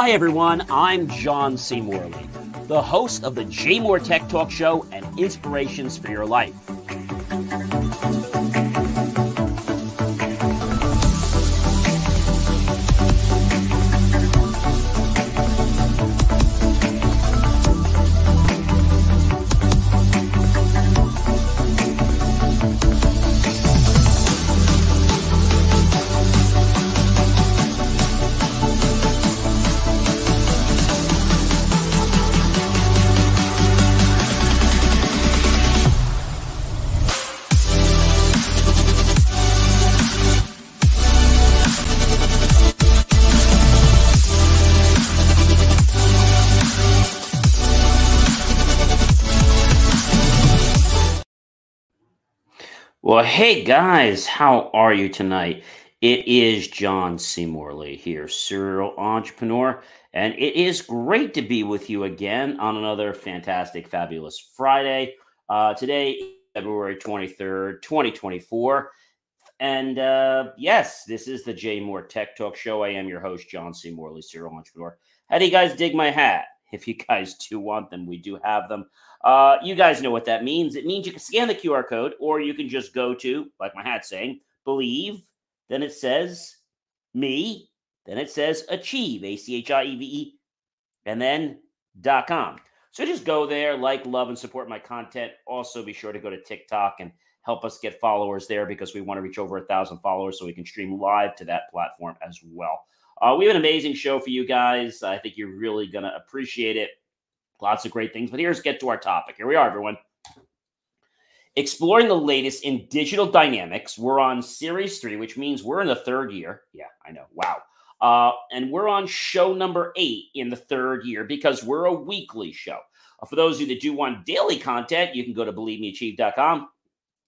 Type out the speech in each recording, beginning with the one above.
Hi, everyone. I'm John C. Morley, the host of the JMOR Tech Talk Show and Inspirations for Your Life. Well, hey guys, how are you tonight? It is John C. Morley here, serial entrepreneur, and it is great to be with you again on another fantastic, fabulous Friday. Uh, today, February 23rd, 2024. And uh, yes, this is the JMOR Tech Talk Show. I am your host, John C. Morley, serial entrepreneur. How do you guys dig my hat? If you guys do want them, we do have them. Uh, you guys know what that means. It means you can scan the QR code, or you can just go to, like my hat saying, believe. Then it says me. Then it says achieve, A C H I E V E, and then dot com. So just go there, like, love, and support my content. Also, be sure to go to TikTok and help us get followers there because we want to reach over a thousand followers so we can stream live to that platform as well. Uh, we have an amazing show for you guys. I think you're really going to appreciate it. Lots of great things. But here's get to our topic. Here we are, everyone. Exploring the latest in digital dynamics. We're on series three, which means we're in the third year. Yeah, I know. Wow. Uh, and we're on show number eight in the third year because we're a weekly show. Uh, for those of you that do want daily content, you can go to believemeachieve.com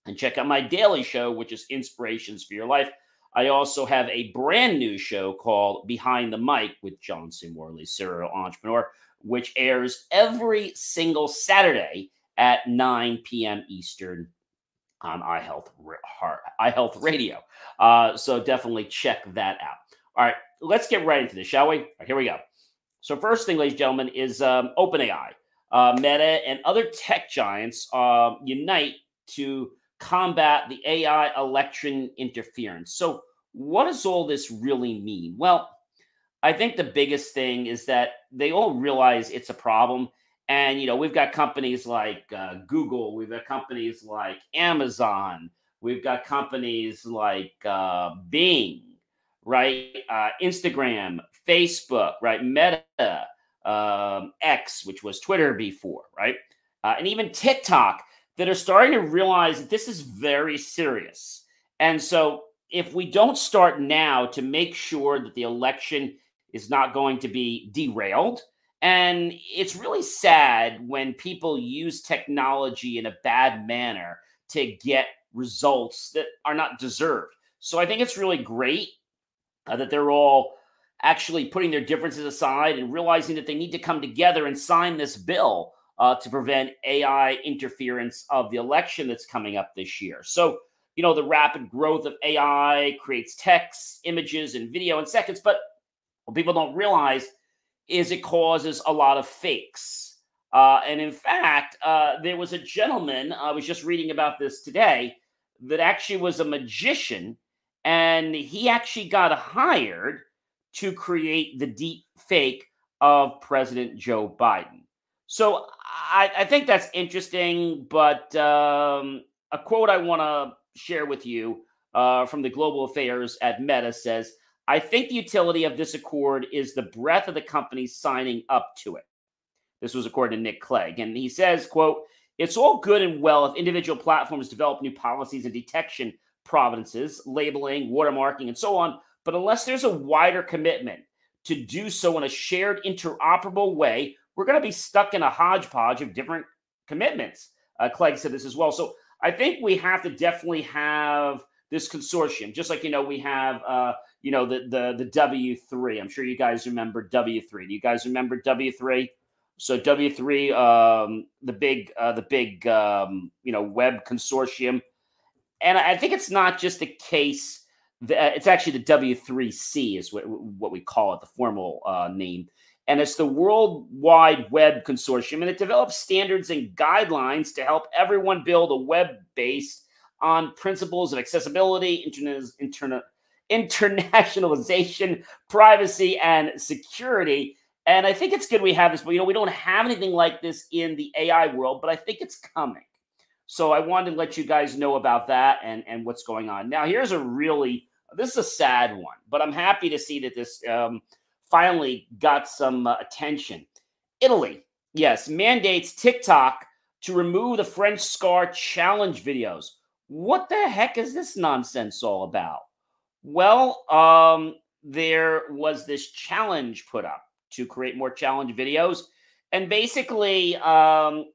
and check out my daily show, which is Inspirations for Your Life. I also have a brand new show called Behind the Mic with John C. Morley, serial entrepreneur, which airs every single Saturday at 9 p.m. Eastern on iHealth, iHealth Radio. Uh, so definitely check that out. All right, let's get right into this, shall we? Here we go. So first thing, ladies and gentlemen, is um, OpenAI. Uh, Meta and other tech giants uh, unite to combat the AI election interference. So what does all this really mean? Well, I think the biggest thing is that they all realize it's a problem. And, you know, we've got companies like uh, Google, we've got companies like Amazon, we've got companies like uh, Bing, right? Uh, Instagram, Facebook, right? Meta, um, X, which was Twitter before, right? Uh, and even TikTok that are starting to realize that this is very serious. And so if we don't start now to make sure that the election is not going to be derailed. And it's really sad when people use technology in a bad manner to get results that are not deserved. So I think it's really great uh, that they're all actually putting their differences aside and realizing that they need to come together and sign this bill uh, to prevent AI interference of the election that's coming up this year. So, you know, the rapid growth of AI creates text, images, and video in seconds, but what people don't realize is it causes a lot of fakes. Uh, and in fact, uh, there was a gentleman, I was just reading about this today, that actually was a magician, and he actually got hired to create the deep fake of President Joe Biden. So I, I think that's interesting, but um, a quote I want to share with you uh, from the Global Affairs at Meta says, I think the utility of this accord is the breadth of the companies signing up to it. This was according to Nick Clegg. And he says, quote, it's all good and well if individual platforms develop new policies and detection providences, labeling, watermarking, and so on. But unless there's a wider commitment to do so in a shared interoperable way, we're going to be stuck in a hodgepodge of different commitments. Uh, Clegg said this as well. So I think we have to definitely have this consortium, just like you know we have uh, you know the the the W three. I'm sure you guys remember W three. Do you guys remember W three? So W three, um, the big uh, the big um, you know web consortium, and I think it's not just a case the, uh, it's actually the W3C is what, what we call it, the formal uh, name. And it's the World Wide Web Consortium, and it develops standards and guidelines to help everyone build a web based on principles of accessibility, internationalization, privacy, and security. And I think it's good we have this, but you know, we don't have anything like this in the AI world, but I think it's coming. So I wanted to let you guys know about that and, and what's going on. Now, here's a really this is a sad one, but I'm happy to see that this um, finally got some uh, attention. Italy, yes, mandates TikTok to remove the French Scar challenge videos. What the heck is this nonsense all about? Well, um, there was this challenge put up to create more challenge videos. And basically, um,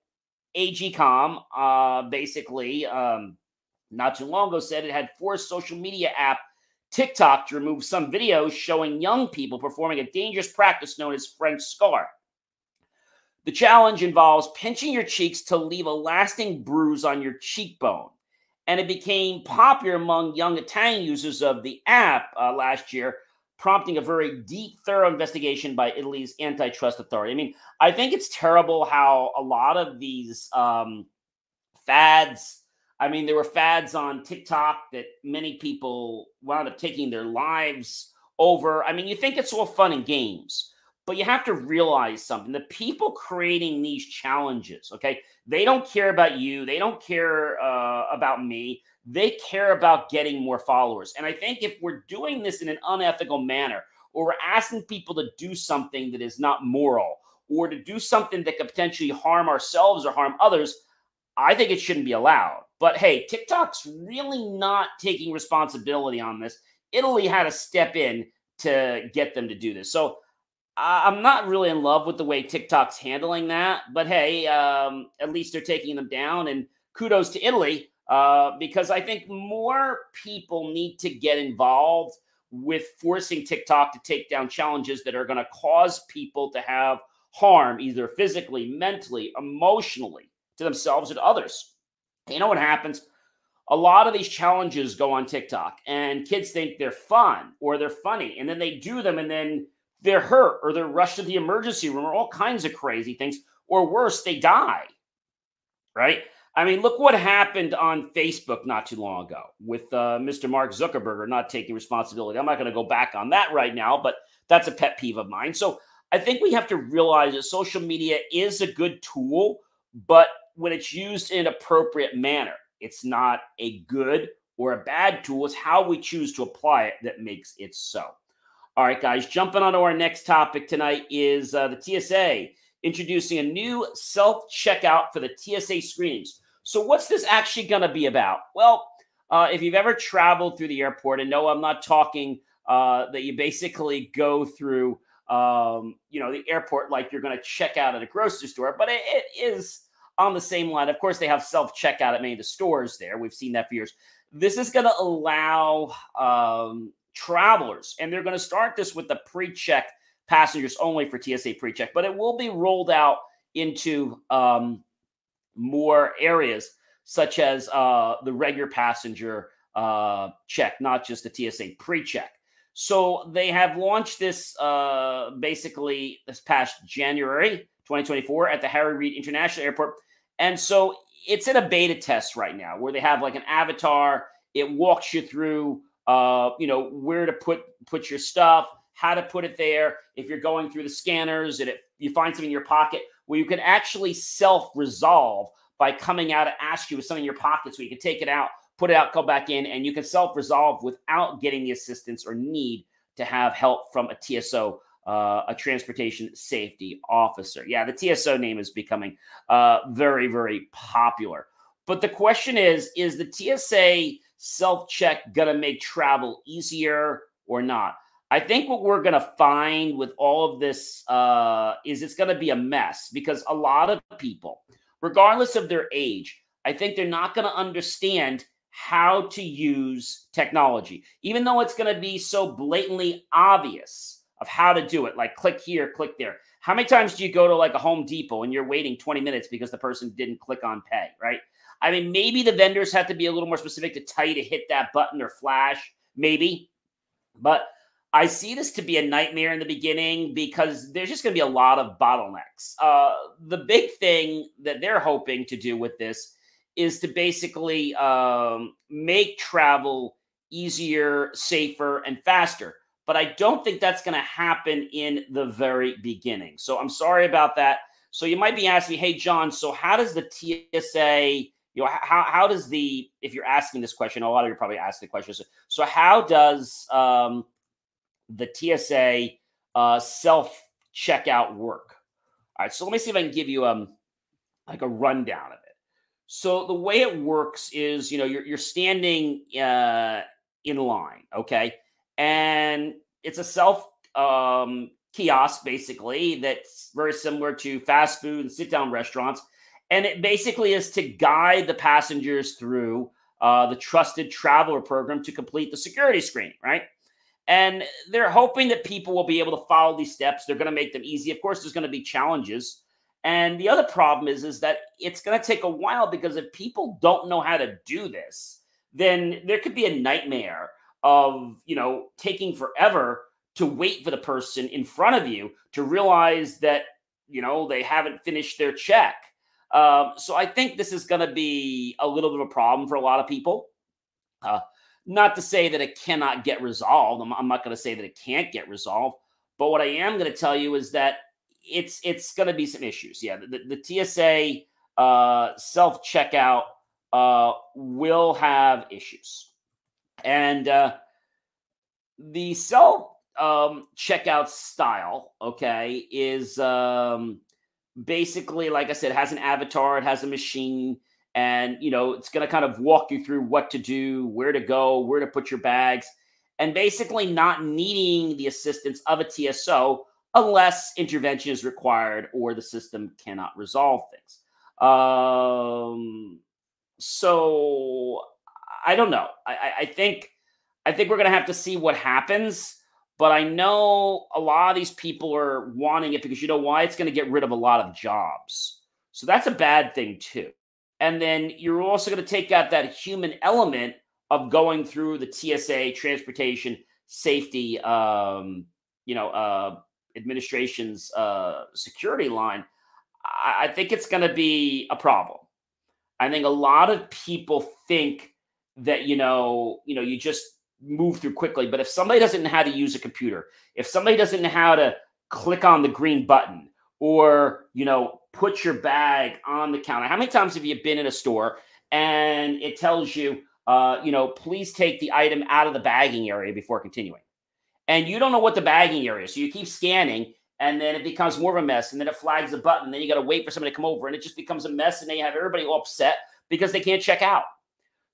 AGCOM uh, basically um, not too long ago said it had forced social media app TikTok to remove some videos showing young people performing a dangerous practice known as French scar. The challenge involves pinching your cheeks to leave a lasting bruise on your cheekbone. And it became popular among young Italian users of the app uh, last year, prompting a very deep, thorough investigation by Italy's antitrust authority. I mean, I think it's terrible how a lot of these um, fads I mean, there were fads on TikTok that many people wound up taking their lives over. I mean, you think it's all fun and games, but you have to realize something. The people creating these challenges, okay, they don't care about you. They don't care uh, about me. They care about getting more followers. And I think if we're doing this in an unethical manner, or we're asking people to do something that is not moral, or to do something that could potentially harm ourselves or harm others, I think it shouldn't be allowed. But hey, TikTok's really not taking responsibility on this. Italy had to step in to get them to do this. So I'm not really in love with the way TikTok's handling that. But hey, um, at least they're taking them down. And kudos to Italy uh, because I think more people need to get involved with forcing TikTok to take down challenges that are going to cause people to have harm, either physically, mentally, emotionally to themselves or to others. You know what happens? A lot of these challenges go on TikTok, and kids think they're fun or they're funny, and then they do them, and then they're hurt or they're rushed to the emergency room or all kinds of crazy things, or worse, they die. Right? I mean, look what happened on Facebook not too long ago with uh, Mr. Mark Zuckerberg not taking responsibility. I'm not going to go back on that right now, but that's a pet peeve of mine. So I think we have to realize that social media is a good tool, but when it's used in an appropriate manner. It's not a good or a bad tool. It's how we choose to apply it that makes it so. All right, guys, jumping on to our next topic tonight is uh, the TSA introducing a new self checkout for the TSA screenings. So, what's this actually going to be about? Well, uh, if you've ever traveled through the airport, and no, I'm not talking uh, that you basically go through, um, you know, the airport like you're going to check out at a grocery store, but it, it is on the same line. Of course, they have self checkout at many of the stores there. We've seen that for years. This is going to allow um, travelers, and they're going to start this with the pre check passengers only for TSA pre check, but it will be rolled out into um, more areas, such as uh, the regular passenger uh, check, not just the TSA pre check. So they have launched this uh, basically this past January 2024 at the Harry Reid International Airport. And so it's in a beta test right now where they have like an avatar. It walks you through, uh, you know, where to put put your stuff, how to put it there. If you're going through the scanners and it, you find something in your pocket, where you can actually self resolve by coming out and ask you with something in your pocket, so you can take it out, put it out, go back in, and you can self resolve without getting the assistance or need to have help from a TSO uh, a transportation safety officer. Yeah, the TSO name is becoming uh, very, very popular. But the question is is the TSA self check going to make travel easier or not? I think what we're going to find with all of this uh, is it's going to be a mess because a lot of people, regardless of their age, I think they're not going to understand how to use technology, even though it's going to be so blatantly obvious of how to do it. Like click here, click there. How many times do you go to like a Home Depot and you're waiting 20 minutes because the person didn't click on pay, right? I mean, maybe the vendors have to be a little more specific to tell you to hit that button or flash. maybe. But I see this to be a nightmare in the beginning because there's just going to be a lot of bottlenecks. Uh, the big thing that they're hoping to do with this is to basically um, make travel easier, safer, and faster. But I don't think that's going to happen in the very beginning. So I'm sorry about that. So you might be asking, hey, John, so how does the TSA, you know, how, how does the, if you're asking this question, a lot of you probably ask the question. So, so how does um, the TSA uh, self checkout work? All right, so let me see if I can give you um like a rundown of it. So the way it works is, you know, you're you're standing uh, in line, okay, and it's a self um, kiosk basically that's very similar to fast food and sit down restaurants. And it basically is to guide the passengers through uh, the trusted traveler program to complete the security screen, right? And they're hoping that people will be able to follow these steps. They're going to make them easy. Of course, there's going to be challenges. And the other problem is, is that it's going to take a while because if people don't know how to do this, then there could be a nightmare of, you know, taking forever to wait for the person in front of you to realize that you know they haven't finished their check. Um, so I think this is going to be a little bit of a problem for a lot of people. Uh, not to say that it cannot get resolved. I'm, I'm not going to say that it can't get resolved. But what I am going to tell you is that it's it's going to be some issues. Yeah, the, the, TSA uh, self checkout uh, will have issues, and uh, the self um, checkout style, okay, is um, basically, like I said, has an avatar, it has a machine, and you know, it's going to kind of walk you through what to do, where to go, where to put your bags, and basically not needing the assistance of a TSO unless intervention is required or the system cannot resolve things. Um, so I don't know. I, I think I think we're going to have to see what happens. But I know a lot of these people are wanting it because you know why? It's going to get rid of a lot of jobs. So that's a bad thing too. And then you're also going to take out that human element of going through the TSA transportation safety, um, you know, uh, administration's uh, security line. I, I think it's going to be a problem. I think a lot of people think that you know, you know, you just move through quickly. But if somebody doesn't know how to use a computer, if somebody doesn't know how to click on the green button or, you know, put your bag on the counter, how many times have you been in a store and it tells you, uh, you know, please take the item out of the bagging area before continuing? And you don't know what the bagging area is. So you keep scanning and then it becomes more of a mess. And then it flags a button. Then you got to wait for somebody to come over and it just becomes a mess. And then you have everybody all upset because they can't check out.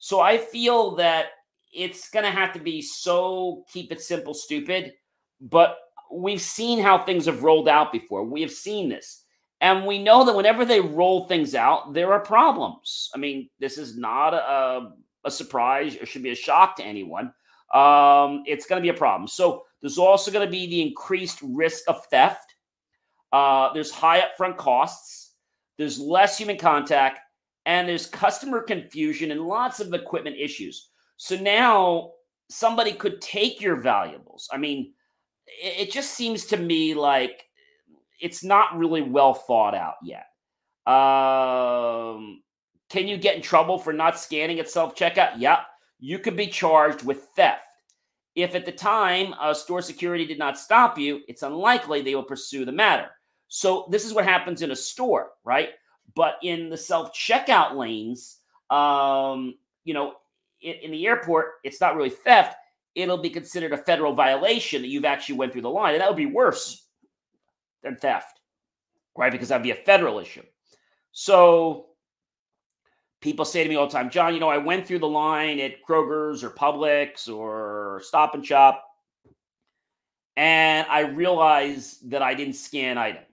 So I feel that it's going to have to be so keep it simple, stupid. But we've seen how things have rolled out before. We have seen this. And we know that whenever they roll things out, there are problems. I mean, this is not a, a surprise or should be a shock to anyone. Um, it's going to be a problem. So there's also going to be the increased risk of theft. Uh, there's high upfront costs. There's less human contact, and there's customer confusion and lots of equipment issues. So now somebody could take your valuables. I mean, it, just seems to me like it's not really well thought out yet. Um, can you get in trouble for not scanning at self checkout? Yep. You could be charged with theft. If at the time uh, store security did not stop you, it's unlikely they will pursue the matter. So this is what happens in a store, right? But in the self checkout lanes, um, you know, in, in the airport, it's not really theft. It'll be considered a federal violation that you've actually went through the line, and that would be worse than theft, right? Because that'd be a federal issue. So people say to me all the time, John, you know, I went through the line at Kroger's or Publix or Stop and Shop, and I realized that I didn't scan item.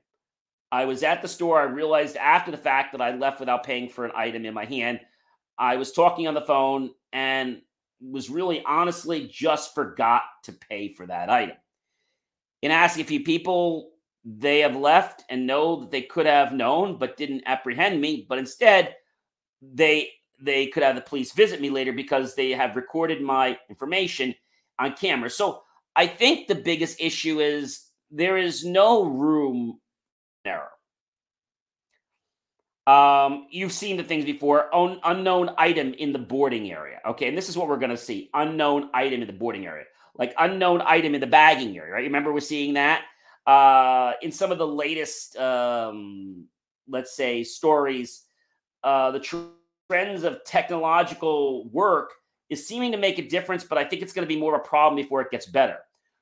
I was at the store. I realized after the fact that I left without paying for an item in my hand. I was talking on the phone and was really honestly just forgot to pay for that item. In asking a few people, they have left and know that they could have known but didn't apprehend me, but instead they they could have the police visit me later because they have recorded my information on camera. So I think the biggest issue is there is no room error. Um, you've seen the things before. Un- unknown item in the boarding area. Okay, and this is what we're going to see: unknown item in the boarding area, like unknown item in the bagging area. Right? Remember, we're seeing that uh, in some of the latest, um, let's say, stories. Uh, the trends of technological work is seeming to make a difference, but I think it's going to be more of a problem before it gets better.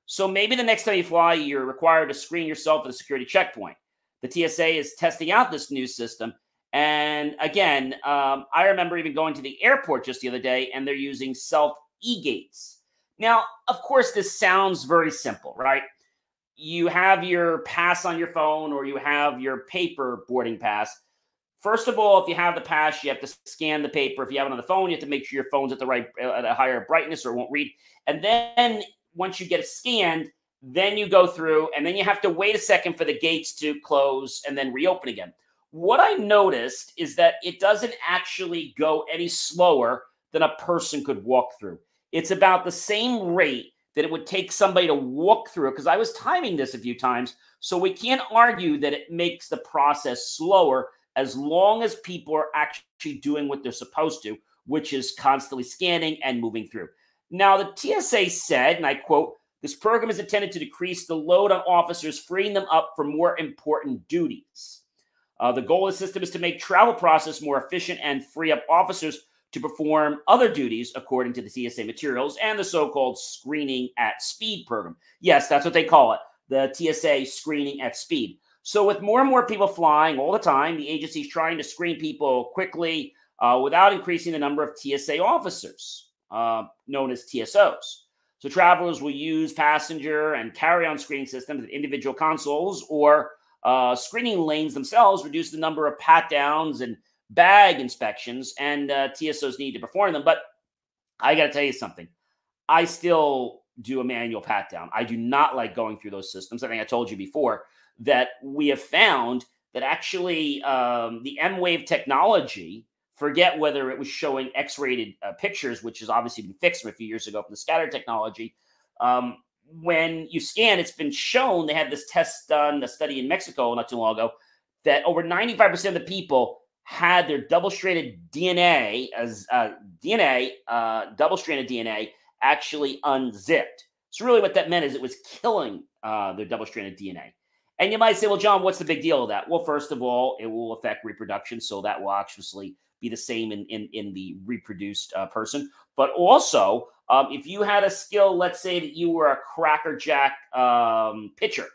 So maybe the next time you fly, you're required to screen yourself at a security checkpoint. The TSA is testing out this new system and again, um, I remember even going to the airport just the other day and they're using self e gates. Now, of course, this sounds very simple, right? You have your pass on your phone or you have your paper boarding pass. First of all, if you have the pass, you have to scan the paper. If you have it on the phone, you have to make sure your phone's at the right at a higher brightness or it won't read. And then once you get it scanned, then you go through and then you have to wait a second for the gates to close and then reopen again. What I noticed is that it doesn't actually go any slower than a person could walk through. It's about the same rate that it would take somebody to walk through because I was timing this a few times. So we can't argue that it makes the process slower as long as people are actually doing what they're supposed to, which is constantly scanning and moving through. Now, the TSA said, and I quote, this program is intended to decrease the load on officers, freeing them up for more important duties. Uh, the goal of the system is to make travel process more efficient and free up officers to perform other duties according to the TSA materials and the so-called screening at speed program. Yes, that's what they call it, the TSA screening at speed. So with more and more people flying all the time, the agency is trying to screen people quickly uh, without increasing the number of TSA officers, uh, known as TSOs. So travelers will use passenger and carry-on screening systems at individual consoles or uh, screening lanes themselves reduce the number of pat downs and bag inspections, and uh, TSOs need to perform them. But I got to tell you something. I still do a manual pat down. I do not like going through those systems. I think I told you before that we have found that actually um, the M Wave technology, forget whether it was showing X rated uh, pictures, which has obviously been fixed from a few years ago from the scatter technology. Um, when you scan, it's been shown they had this test done, a study in Mexico not too long ago, that over 95% of the people had their double stranded DNA as uh, DNA, uh, double stranded DNA, actually unzipped. So really, what that meant is it was killing uh, their double stranded DNA. And you might say, well, John, what's the big deal of that? Well, first of all, it will affect reproduction, so that will actually be the same in in, in the reproduced uh, person. But also, um, if you had a skill, let's say that you were a crackerjack um, pitcher,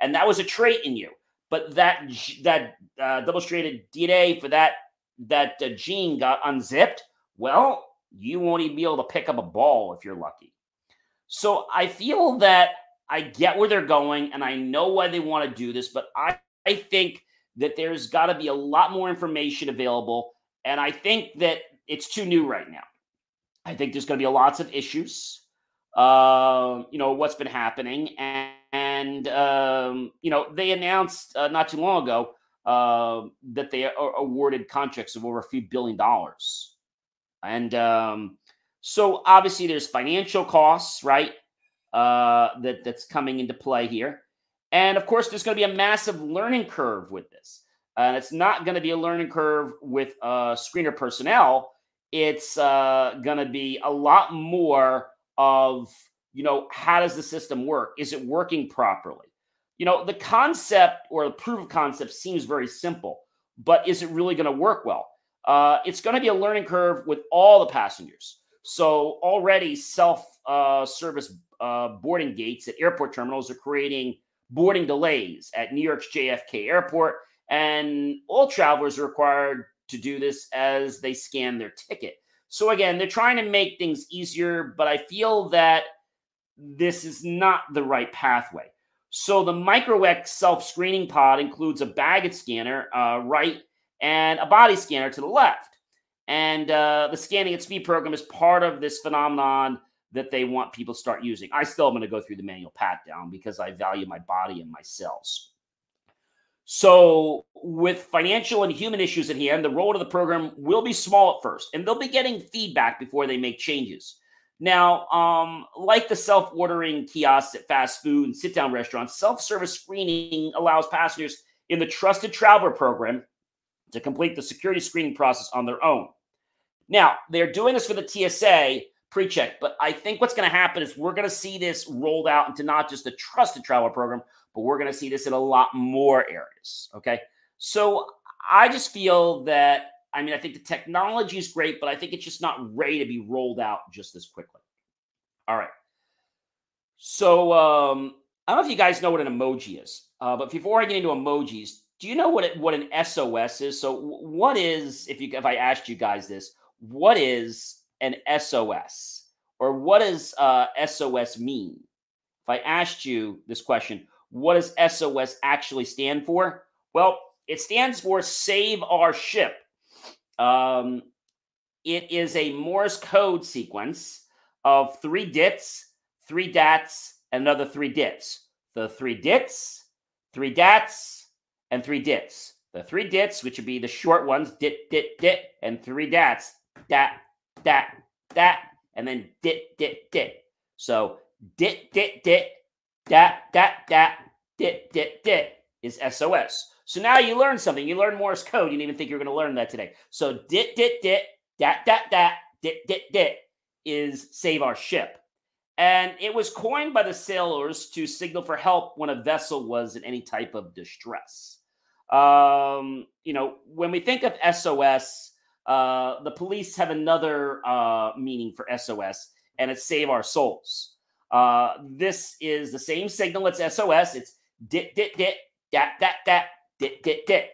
and that was a trait in you, but that that uh, double-stranded DNA for that that uh, gene got unzipped, well, you won't even be able to pick up a ball if you're lucky. So I feel that I get where they're going, and I know why they want to do this, but I, I think that there's got to be a lot more information available, and I think that it's too new right now. I think there's going to be lots of issues. Uh, you know what's been happening, and, and um, you know they announced uh, not too long ago uh, that they awarded contracts of over a few billion dollars, and um, so obviously there's financial costs, right? Uh, that that's coming into play here, and of course there's going to be a massive learning curve with this, and it's not going to be a learning curve with uh, screener personnel. It's uh, going to be a lot more of you know how does the system work? Is it working properly? You know the concept or the proof of concept seems very simple but is it really going to work well? Uh, it's going to be a learning curve with all the passengers. So already self uh, service uh, boarding gates at airport terminals are creating boarding delays at new york's jfk airport and all travelers are required to do this as they scan their ticket. So again, they're trying to make things easier, but I feel that this is not the right pathway. So the MicroX self-screening pod includes a baggage scanner uh, right and a body scanner to the left. And uh, the scanning at speed program is part of this phenomenon that they want people to start using. I still am going to go through the manual pat down because I value my body and my cells. So, with financial and human issues at hand, the role of the program will be small at first, and they'll be getting feedback before they make changes. Now, um, like the self ordering kiosks at fast food and sit down restaurants, self service screening allows passengers in the Trusted Traveler program to complete the security screening process on their own. Now, they're doing this for the TSA pre check, but I think what's going to happen is we're going to see this rolled out into not just the Trusted Traveler program, but we're going to see this in a lot more areas. Okay. So I just feel that I mean, I think the technology is great, but I think it's just not ready to be rolled out just as quickly. All right. So um, I don't know if you guys know what an emoji is, uh, but before I get into emojis, do you know what it, what an SOS is? So what is if you if I asked you guys this, what is an SOS or what does uh, SOS mean? If I asked you this question, what does SOS actually stand for? Well, it stands for Save Our Ship. Um, it is a Morse code sequence of three dits, three dats, and another three dits. The three dits, three dats, and three dits. The three dits, which would be the short ones, dit, dit, dit, and three dats, dat, dat, dat, and then dit, dit, dit. So dit, dit, dit, dat, that, that, dit, dit, dit is SOS. So now you learn something. You learn Morse code. You didn't even think you were going to learn that today. So dit, dit, dit, dat, dat, dat, dit, dit, dit is save our ship. And it was coined by the sailors to signal for help when a vessel was in any type of distress. Um, you know, when we think of SOS, uh, the police have another uh, meaning for SOS, and it's save our souls. Uh, this is the same signal. It's SOS. It's dit, dit, dit, dat, dat, dat, dit, dit, dit.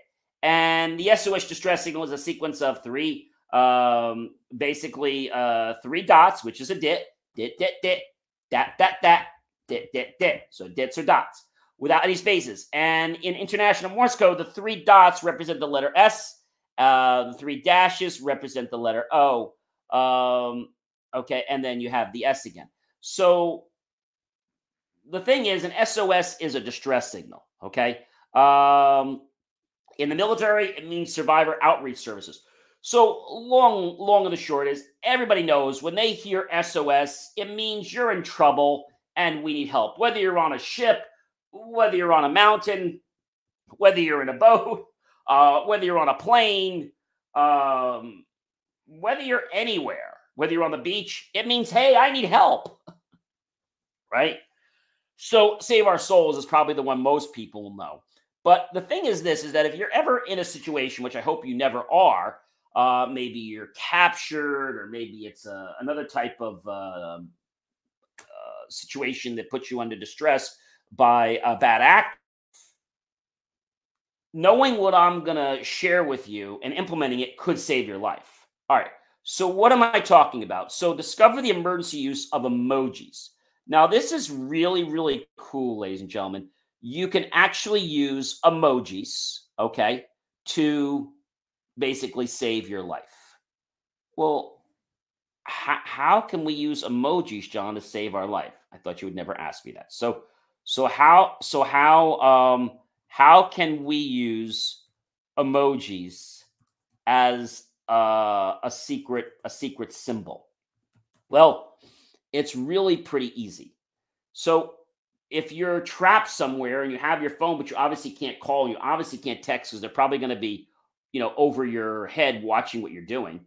And the SOS distress signal is a sequence of three, um, basically uh, three dots, which is a dit, dit, dit, dit, dat, dat, dat, dit, dit, dit. So dits or dots without any spaces. And in International Morse code, the three dots represent the letter S. Uh, the three dashes represent the letter O. Um, okay, and then you have the S again. So the thing is, an SOS is a distress signal. Okay. Um, in the military, it means survivor outreach services. So long, long and the short is everybody knows when they hear SOS, it means you're in trouble and we need help. Whether you're on a ship, whether you're on a mountain, whether you're in a boat, uh, whether you're on a plane, um, whether you're anywhere, whether you're on the beach, it means, hey, I need help. right? So Save Our Souls is probably the one most people know. But the thing is this is that if you're ever in a situation, which I hope you never are, uh, maybe you're captured or maybe it's uh, another type of uh, uh, situation that puts you under distress by a bad act. Knowing what I'm going to share with you and implementing it could save your life. All right. So, what am I talking about? So, discover the emergency use of emojis. Now, this is really, really cool, ladies and gentlemen you can actually use emojis, okay, to basically save your life. Well, how, how can we use emojis, John, to save our life? I thought you would never ask me that. So, so how, so how, um, how can we use emojis as uh, a secret, a secret symbol? Well, it's really pretty easy. So if you're trapped somewhere and you have your phone, but you obviously can't call, you obviously can't text because they're probably going to be, you know, over your head watching what you're doing.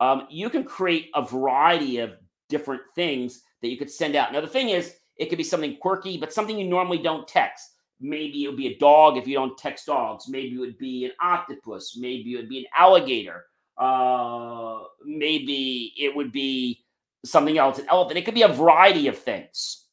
Um, you can create a variety of different things that you could send out. Now, the thing is, it could be something quirky, but something you normally don't text. Maybe it would be a dog if you don't text dogs. Maybe it would be an octopus. Maybe it would be an alligator. Uh, maybe it would be something else, an elephant. It could be a variety of things.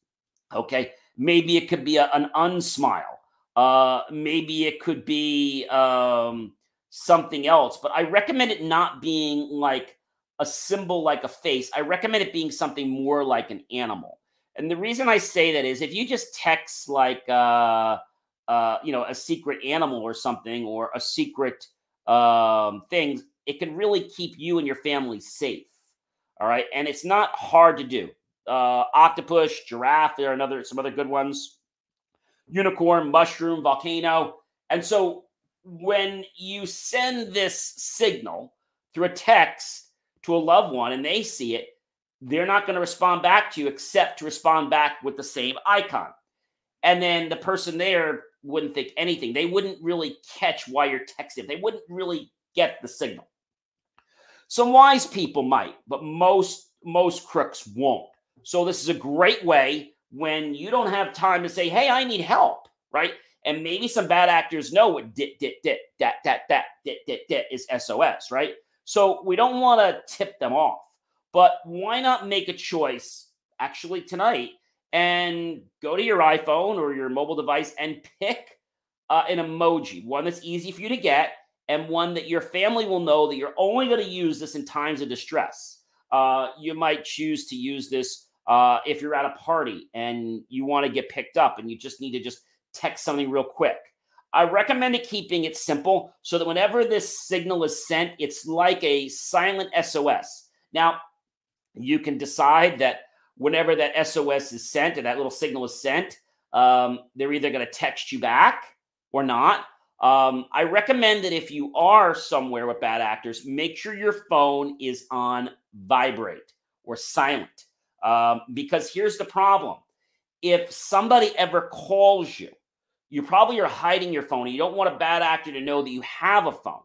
Okay. Maybe it could be a, an unsmile. Uh, maybe it could be um, something else. But I recommend it not being like a symbol like a face. I recommend it being something more like an animal. And the reason I say that is if you just text like uh, uh, you know a secret animal or something or a secret um, thing, it can really keep you and your family safe. All right, and it's not hard to do uh, octopus, giraffe. There are another some other good ones. Unicorn, mushroom, volcano. And so when you send this signal through a text to a loved one and they see it, they're not going to respond back to you except to respond back with the same icon. And then the person there wouldn't think anything. They wouldn't really catch why you're texting. They wouldn't really get the signal. Some wise people might, but most most crooks won't. So this is a great way when you don't have time to say, "Hey, I need help," right? And maybe some bad actors know what dit dit dit dat dat dat dit dit dit is SOS, right? So we don't want to tip them off. But why not make a choice actually tonight and go to your iPhone or your mobile device and pick uh, an emoji, one that's easy for you to get and one that your family will know that you're only going to use this in times of distress. Uh, you might choose to use this uh, if you're at a party and you want to get picked up and you just need to just text something real quick. I recommend keeping it simple so that whenever this signal is sent, it's like a silent SOS. Now, you can decide that whenever that SOS is sent or that little signal is sent, um, they're either going to text you back or not. Um, I recommend that if you are somewhere with bad actors, make sure your phone is on vibrate or silent. Um, because here's the problem if somebody ever calls you, you probably are hiding your phone. And you don't want a bad actor to know that you have a phone.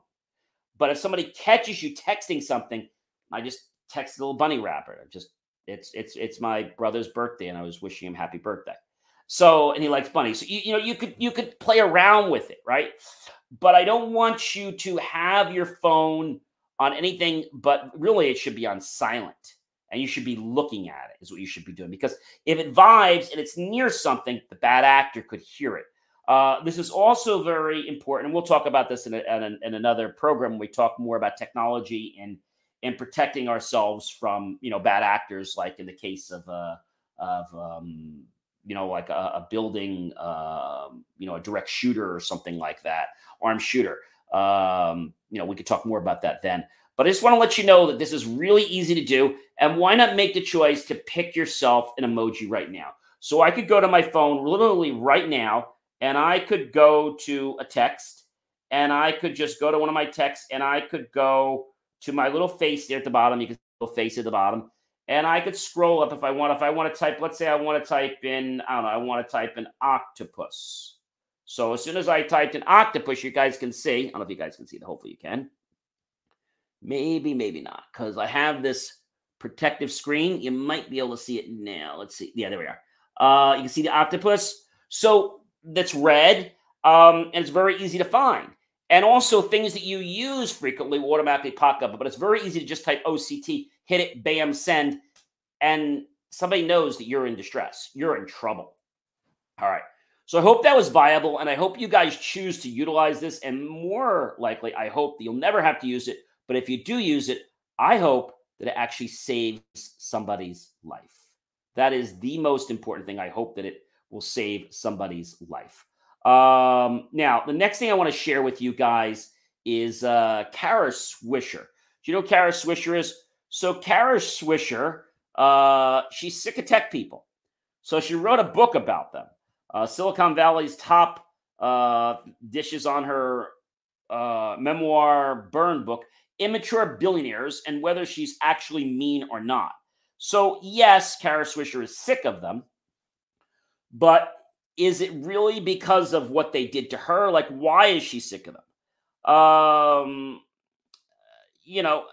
But if somebody catches you texting something, I just text a little bunny wrapper. Just it's it's it's my brother's birthday, and I was wishing him happy birthday. So, and he likes bunnies. So you, you know, you could you could play around with it, right? But I don't want you to have your phone on anything, but really it should be on silent. And you should be looking at it, is what you should be doing. Because if it vibes and it's near something, the bad actor could hear it. Uh, this is also very important, and we'll talk about this in, a, in, in another program we talk more about technology and and protecting ourselves from you know bad actors, like in the case of uh, of um, you know like a, a building, uh, you know, a direct shooter or something like that, armed shooter. Um, you know, we could talk more about that then. But I just want to let you know that this is really easy to do, and why not make the choice to pick yourself an emoji right now? So I could go to my phone literally right now, and I could go to a text, and I could just go to one of my texts, and I could go to my little face there at the bottom. You can see little face at the bottom. And I could scroll up if I want. If I want to type, let's say I want to type in, I don't know, I want to type in octopus. So as soon as I typed in octopus, you guys can see. I don't know if you guys can see it. Hopefully you can. Maybe, maybe not, because I have this protective screen. You might be able to see it now. Let's see. Yeah, there we are. Uh, you can see the octopus. So that's red, um, and it's very easy to find. And also things that you use frequently will automatically pop up. But it's very easy to just type OCT, hit it, bam, send, and somebody knows that you're in distress. You're in trouble. All right. So I hope that was viable, and I hope you guys choose to utilize this. And more likely, I hope that you'll never have to use it. But if you do use it, I hope that it actually saves somebody's life. That is the most important thing. I hope that it will save somebody's life. Um, now, the next thing I want to share with you guys is uh, Kara Swisher. Do you know Kara Swisher is? So, Kara Swisher, uh, she's sick of tech people. So, she wrote a book about them. Uh, Silicon Valley's top uh, dishes on her uh, memoir burn book, Immature Billionaires, and whether she's actually mean or not. So, yes, Kara Swisher is sick of them, but is it really because of what they did to her? Like, why is she sick of them? Um, you know,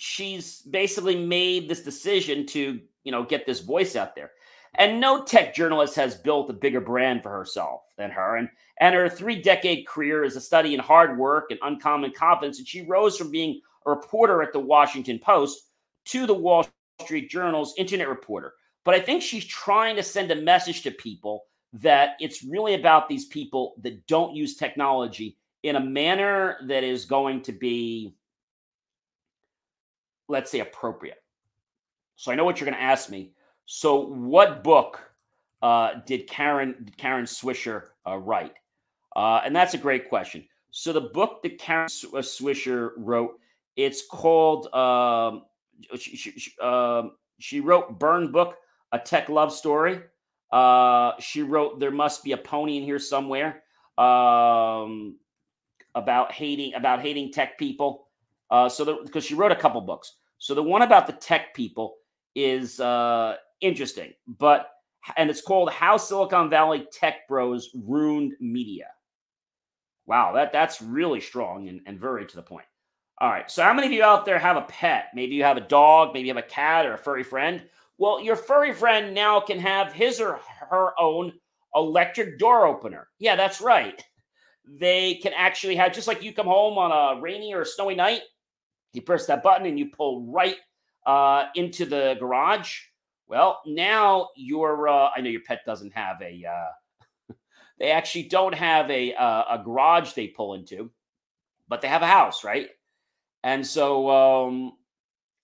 she's basically made this decision to, you know, get this voice out there. And no tech journalist has built a bigger brand for herself than her. And and her three decade career is a study in hard work and uncommon confidence. And she rose from being a reporter at the Washington Post to the Wall Street Journal's internet reporter. But I think she's trying to send a message to people that it's really about these people that don't use technology in a manner that is going to be, let's say, appropriate. So I know what you're going to ask me. So, what book uh, did Karen did Karen Swisher uh, write? Uh, and that's a great question. So, the book that Karen uh, Swisher wrote, it's called. Um, she, she, um, she wrote Burn Book, a tech love story. Uh, she wrote "There must be a pony in here somewhere" um, about hating about hating tech people. Uh, so because she wrote a couple books, so the one about the tech people is uh, interesting. But and it's called How Silicon Valley Tech Bros Ruined Media. Wow, that that's really strong and, and very to the point. All right. So, how many of you out there have a pet? Maybe you have a dog, maybe you have a cat or a furry friend. Well, your furry friend now can have his or her own electric door opener. Yeah, that's right. They can actually have, just like you come home on a rainy or snowy night, you press that button and you pull right uh, into the garage. Well, now your, uh, I know your pet doesn't have a, uh, they actually don't have a, uh, a garage they pull into, but they have a house, right? And so um,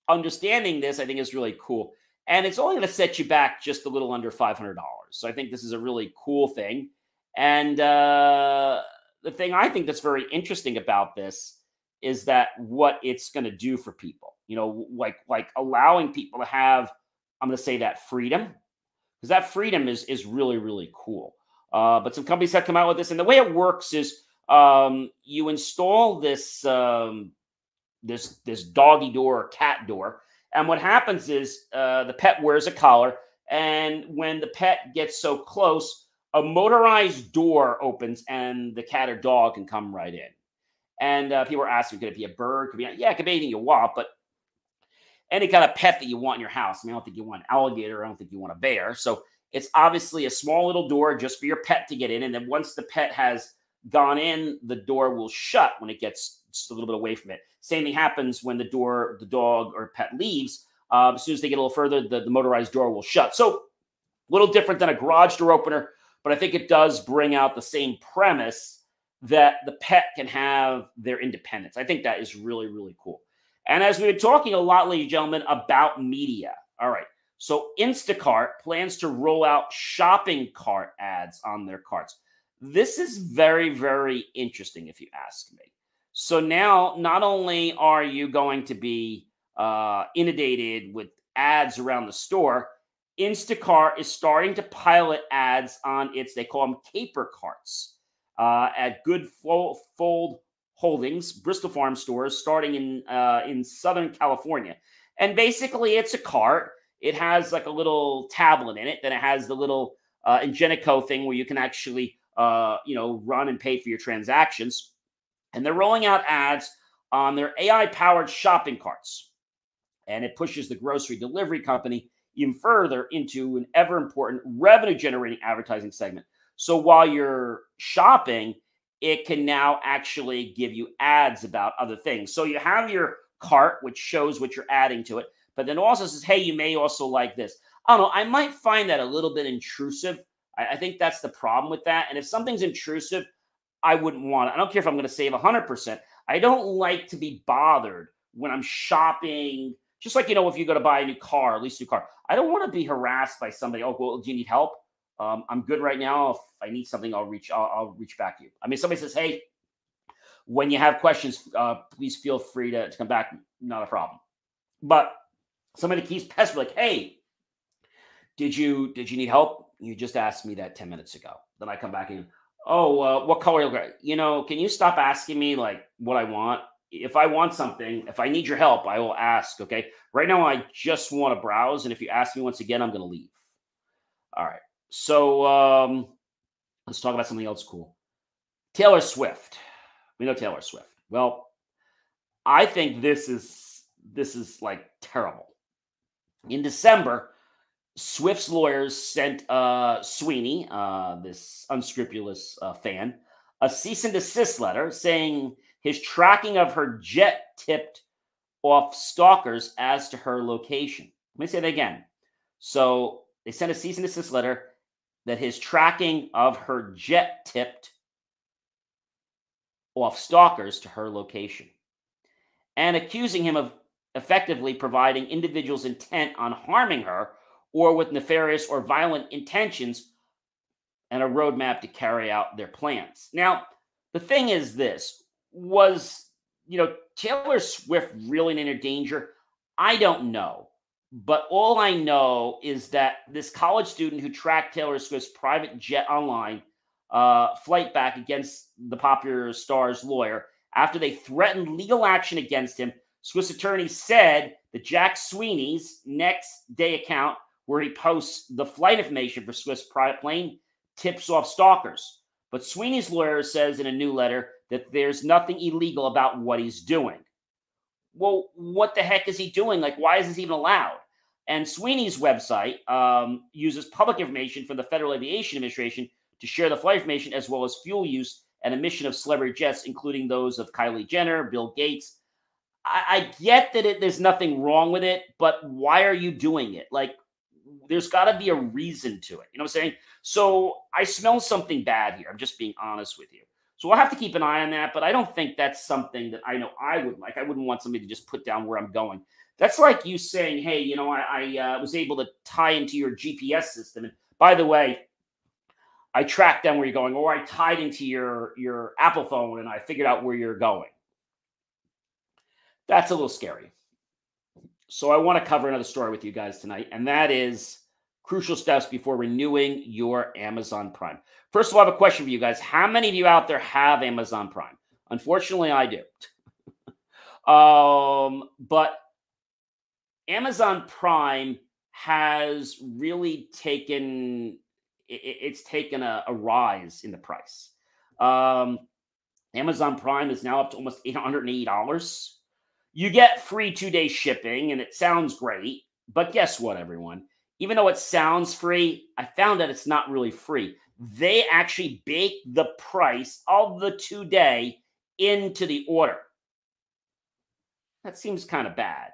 understanding this, I think, is really cool. And it's only going to set you back just a little under $500. So I think this is a really cool thing. And uh, the thing I think that's very interesting about this is that what it's going to do for people, you know, like like allowing people to have, I'm going to say that freedom, because that freedom is is really really cool. Uh, but some companies have come out with this, and the way it works is um, you install this um, this this doggy door or cat door. And what happens is uh, the pet wears a collar, and when the pet gets so close, a motorized door opens, and the cat or dog can come right in. And uh, people are asking, could it be a bird? Could be yeah, it could be anything you want, but any kind of pet that you want in your house. I mean, I don't think you want an alligator. I don't think you want a bear. So it's obviously a small little door just for your pet to get in. And then once the pet has gone in, the door will shut when it gets just a little bit away from it. Same thing happens when the door, the dog or pet leaves. Uh, as soon as they get a little further, the, the motorized door will shut. So a little different than a garage door opener, but I think it does bring out the same premise that the pet can have their independence. I think that is really, really cool. And as we've been talking a lot, ladies and gentlemen, about media. All right. So Instacart plans to roll out shopping cart ads on their carts. This is very, very interesting, if you ask me. So now, not only are you going to be uh, inundated with ads around the store, Instacart is starting to pilot ads on its, they call them caper carts, uh, at Good Food Holdings, Bristol Farm stores, starting in uh, in Southern California. And basically, it's a cart. It has like a little tablet in it. Then it has the little uh, Ingenico thing where you can actually, uh, you know, run and pay for your transactions and they're rolling out ads on their AI powered shopping carts. And it pushes the grocery delivery company even further into an ever important revenue generating advertising segment. So while you're shopping, it can now actually give you ads about other things. So you have your cart, which shows what you're adding to it, but then also says, hey, you may also like this. I don't know. I might find that a little bit intrusive. I, I think that's the problem with that. And if something's intrusive, I wouldn't want it. I don't care if I'm going to save 100%. I don't like to be bothered when I'm shopping. Just like, you know, if you go to buy a new car, at least a new car, I don't want to be harassed by somebody. Oh, well, do you need help? Um, I'm good right now. If I need something, I'll reach. I'll, I'll, reach back to you. I mean, somebody says, "Hey, when you have questions, uh, please feel free to, to come back. Not a problem." But somebody keeps pestering, like, "Hey, did you did you need help? You just asked me that ten minutes ago." Then I come back and, oh, uh, what color you? You know, can you stop asking me like what I want? If I want something, if I need your help, I will ask. Okay. Right now, I just want to browse, and if you ask me once again, I'm going to leave. All right. So um, let's talk about something else cool. Taylor Swift. We know Taylor Swift. Well, I think this is this is like terrible. In December, Swift's lawyers sent uh, Sweeney, uh, this unscrupulous uh, fan, a cease and desist letter saying his tracking of her jet tipped off stalkers as to her location. Let me say that again. So they sent a cease and desist letter that his tracking of her jet tipped off stalkers to her location and accusing him of effectively providing individuals intent on harming her or with nefarious or violent intentions and a roadmap to carry out their plans. Now, the thing is this was, you know, Taylor Swift really in danger? I don't know. But all I know is that this college student who tracked Taylor Swift's private jet online uh, flight back against the popular star's lawyer after they threatened legal action against him Swift's attorney said that Jack Sweeney's next day account, where he posts the flight information for Swift's private plane, tips off stalkers. But Sweeney's lawyer says in a new letter that there's nothing illegal about what he's doing. Well, what the heck is he doing? Like, why is this even allowed? And Sweeney's website um, uses public information from the Federal Aviation Administration to share the flight information as well as fuel use and emission of celebrity jets, including those of Kylie Jenner, Bill Gates. I, I get that it, there's nothing wrong with it, but why are you doing it? Like, there's got to be a reason to it. You know what I'm saying? So I smell something bad here. I'm just being honest with you. So we'll have to keep an eye on that, but I don't think that's something that I know I would like. I wouldn't want somebody to just put down where I'm going. That's like you saying, "Hey, you know, I, I uh, was able to tie into your GPS system." And by the way, I tracked down where you're going, or I tied into your your Apple phone and I figured out where you're going. That's a little scary. So I want to cover another story with you guys tonight, and that is crucial steps before renewing your Amazon Prime. First of all, I have a question for you guys. How many of you out there have Amazon Prime? Unfortunately, I do. um, but Amazon Prime has really taken it's taken a, a rise in the price. Um, Amazon Prime is now up to almost $880. You get free two day shipping, and it sounds great. But guess what, everyone? Even though it sounds free, I found that it's not really free. They actually bake the price of the two day into the order. That seems kind of bad.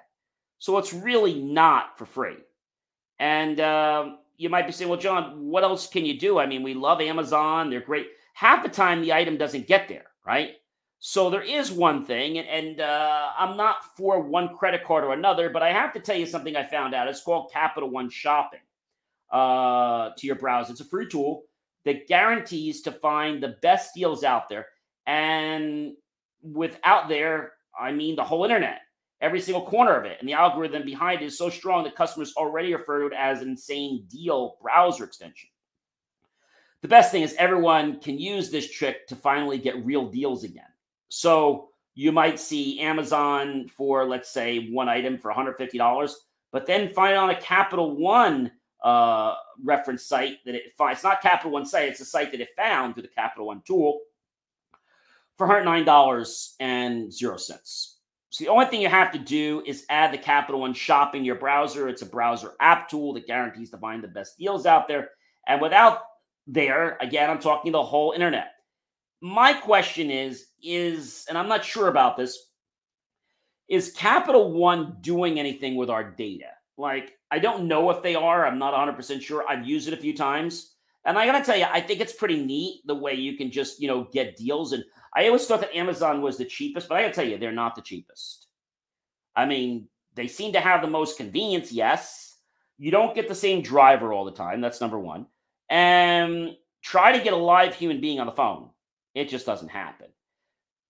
So it's really not for free. And um, you might be saying, well, John, what else can you do? I mean, we love Amazon, they're great. Half the time, the item doesn't get there, right? So there is one thing, and, and uh, I'm not for one credit card or another, but I have to tell you something I found out. It's called Capital One Shopping uh, to your browser. It's a free tool that guarantees to find the best deals out there. And without there, I mean the whole internet, every single corner of it. And the algorithm behind it is so strong that customers already refer to it as an insane deal browser extension. The best thing is everyone can use this trick to finally get real deals again. So you might see Amazon for, let's say, one item for $150, but then find on a Capital One uh, reference site that it finds. It's not Capital One site, it's a site that it found through the Capital One tool for $109 and zero cents. So the only thing you have to do is add the Capital One shop in your browser. It's a browser app tool that guarantees to find the best deals out there. And without there, again, I'm talking the whole internet my question is is and i'm not sure about this is capital one doing anything with our data like i don't know if they are. I'm not 100% sure. I've used it a few times. And i gotta tell you i think it's pretty neat the way you can just you know get deals. And i always thought that amazon was the cheapest but i gotta tell you they're not the cheapest. I mean they seem to have the most convenience yes. You don't get the same driver all the time. That's number one. And try to get a live human being on the phone. It just doesn't happen.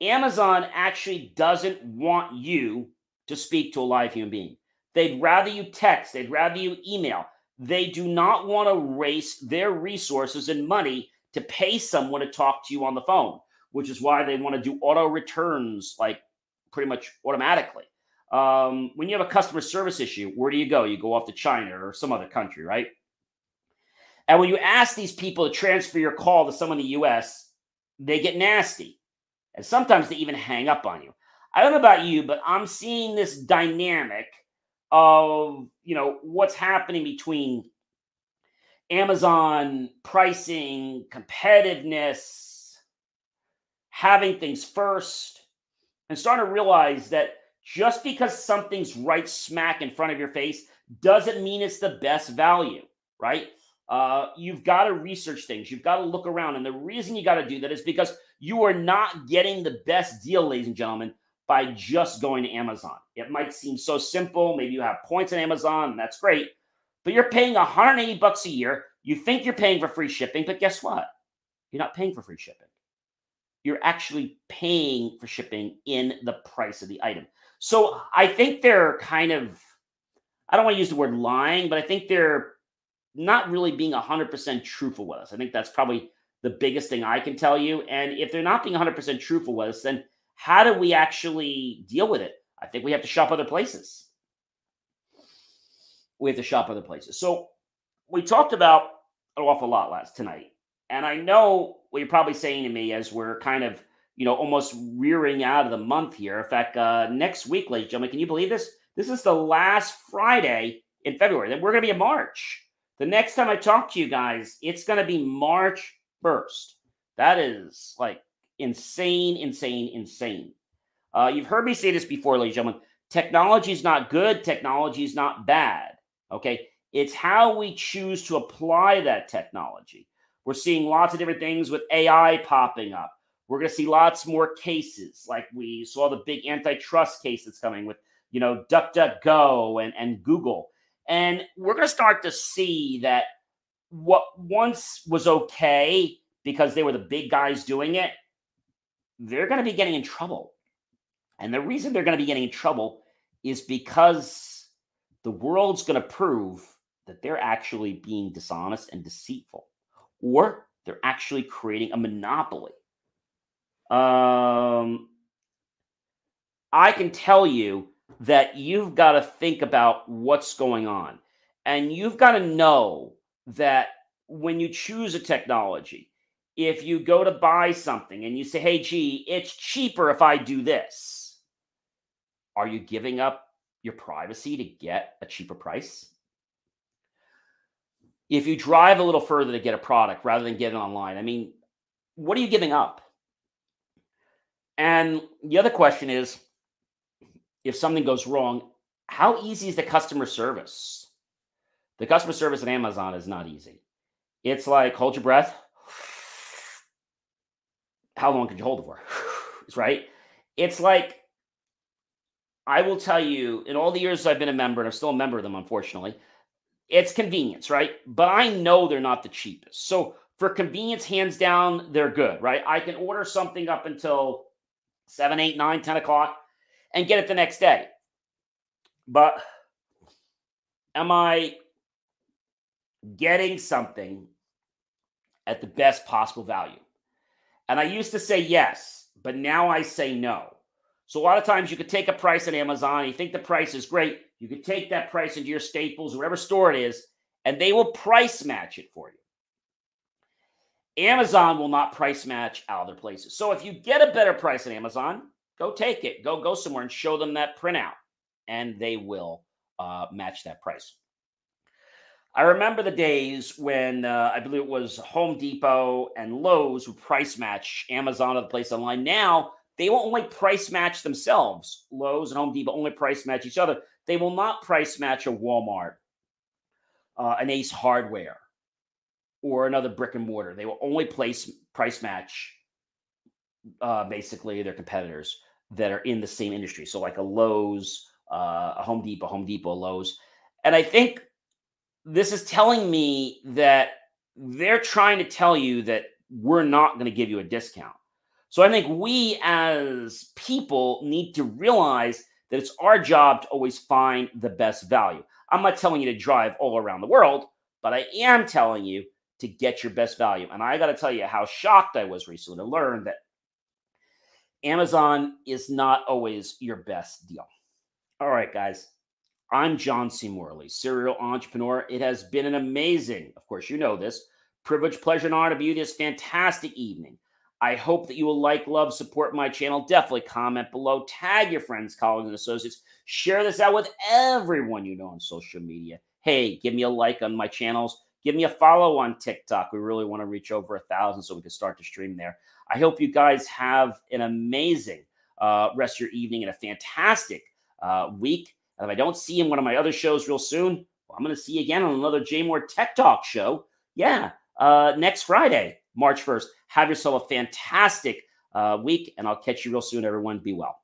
Amazon actually doesn't want you to speak to a live human being. They'd rather you text, they'd rather you email. They do not want to waste their resources and money to pay someone to talk to you on the phone, which is why they want to do auto returns like pretty much automatically. Um, when you have a customer service issue, where do you go? You go off to China or some other country, right? And when you ask these people to transfer your call to someone in the US, they get nasty. And sometimes they even hang up on you. I don't know about you, but I'm seeing this dynamic of, you know, what's happening between Amazon pricing, competitiveness, having things first, and starting to realize that just because something's right smack in front of your face doesn't mean it's the best value, right? Uh, you've got to research things. You've got to look around. And the reason you got to do that is because you are not getting the best deal, ladies and gentlemen, by just going to Amazon. It might seem so simple. Maybe you have points on Amazon, and that's great. But you're paying 180 bucks a year. You think you're paying for free shipping, but guess what? You're not paying for free shipping. You're actually paying for shipping in the price of the item. So I think they're kind of, I don't want to use the word lying, but I think they're not really being 100% truthful with us. I think that's probably the biggest thing I can tell you. And if they're not being 100% truthful with us, then how do we actually deal with it? I think we have to shop other places. We have to shop other places. So we talked about an awful lot last tonight. And I know what you're probably saying to me as we're kind of, you know, almost rearing out of the month here. In fact, uh, next week, ladies and gentlemen, can you believe this? This is the last Friday in February. Then we're going to be in March. The next time I talk to you guys, it's going to be March 1st. That is like insane, insane, insane. Uh, you've heard me say this before, ladies and gentlemen. Technology is not good. Technology is not bad. Okay. It's how we choose to apply that technology. We're seeing lots of different things with AI popping up. We're going to see lots more cases, like we saw the big antitrust case that's coming with, you know, DuckDuckGo and, and Google. And we're going to start to see that what once was okay because they were the big guys doing it, they're going to be getting in trouble. And the reason they're going to be getting in trouble is because the world's going to prove that they're actually being dishonest and deceitful, or they're actually creating a monopoly. Um, I can tell you that you've got to think about what's going on. And you've got to know that when you choose a technology, if you go to buy something and you say, hey, gee, it's cheaper if I do this, are you giving up your privacy to get a cheaper price? If you drive a little further to get a product rather than get it online, I mean, what are you giving up? And the other question is if something goes wrong, how easy is the customer service? The customer service at Amazon is not easy. It's like hold your breath. How long could you hold it for? right? It's like I will tell you, in all the years I've been a member, and I'm still a member of them, unfortunately, it's convenience, right? But I know they're not the cheapest. So for convenience, hands down, they're good, right? I can order something up until 7, 8, 9, 10 o'clock and get it the next day. But am I getting something at the best possible value? And I used to say yes, but now I say no. So a lot of times you could take a price at Amazon, you think the price is great, you could take that price into your Staples, whatever store it is, and they will price match it for you. Amazon will not price match other places. So if you get a better price at Amazon, go take it. Go go somewhere and show them that printout, and they will uh, match that price. I remember the days when uh, I believe it was Home Depot and Lowe's would price match Amazon or the place online. Now they will only price match themselves. Lowe's and Home Depot only price match each other. They will not price match a Walmart, uh, an Ace Hardware, or another brick and mortar. They will only place price match uh, basically their competitors that are in the same industry. So like a Lowe's, uh, a Home Depot, Home Depot, Lowe's, and I think this is telling me that they're trying to tell you that we're not going to give you a discount. So I think we as people need to realize that it's our job to always find the best value. I'm not telling you to drive all around the world, but I am telling you to get your best value. And I got to tell you how shocked I was recently to learn that Amazon is not always your best deal. All right, guys. I'm John C. Morley, serial entrepreneur. It has been an amazing, of course, you know this, privilege, pleasure, and honor to be you this fantastic evening. I hope that you will like, love, support my channel. Definitely comment below, tag your friends, colleagues, and associates. Share this out with everyone you know on social media. Hey, give me a like on my channels. Give me a follow on TikTok. We really want to reach over a thousand so we can start to stream there. I hope you guys have an amazing uh, rest of your evening and a fantastic uh, week. If I don't see you in one of my other shows real soon, well, I'm going to see you again on another JMOR Tech Talk show. Yeah, uh, next Friday, March 1st. Have yourself a fantastic uh, week, and I'll catch you real soon, everyone. Be well.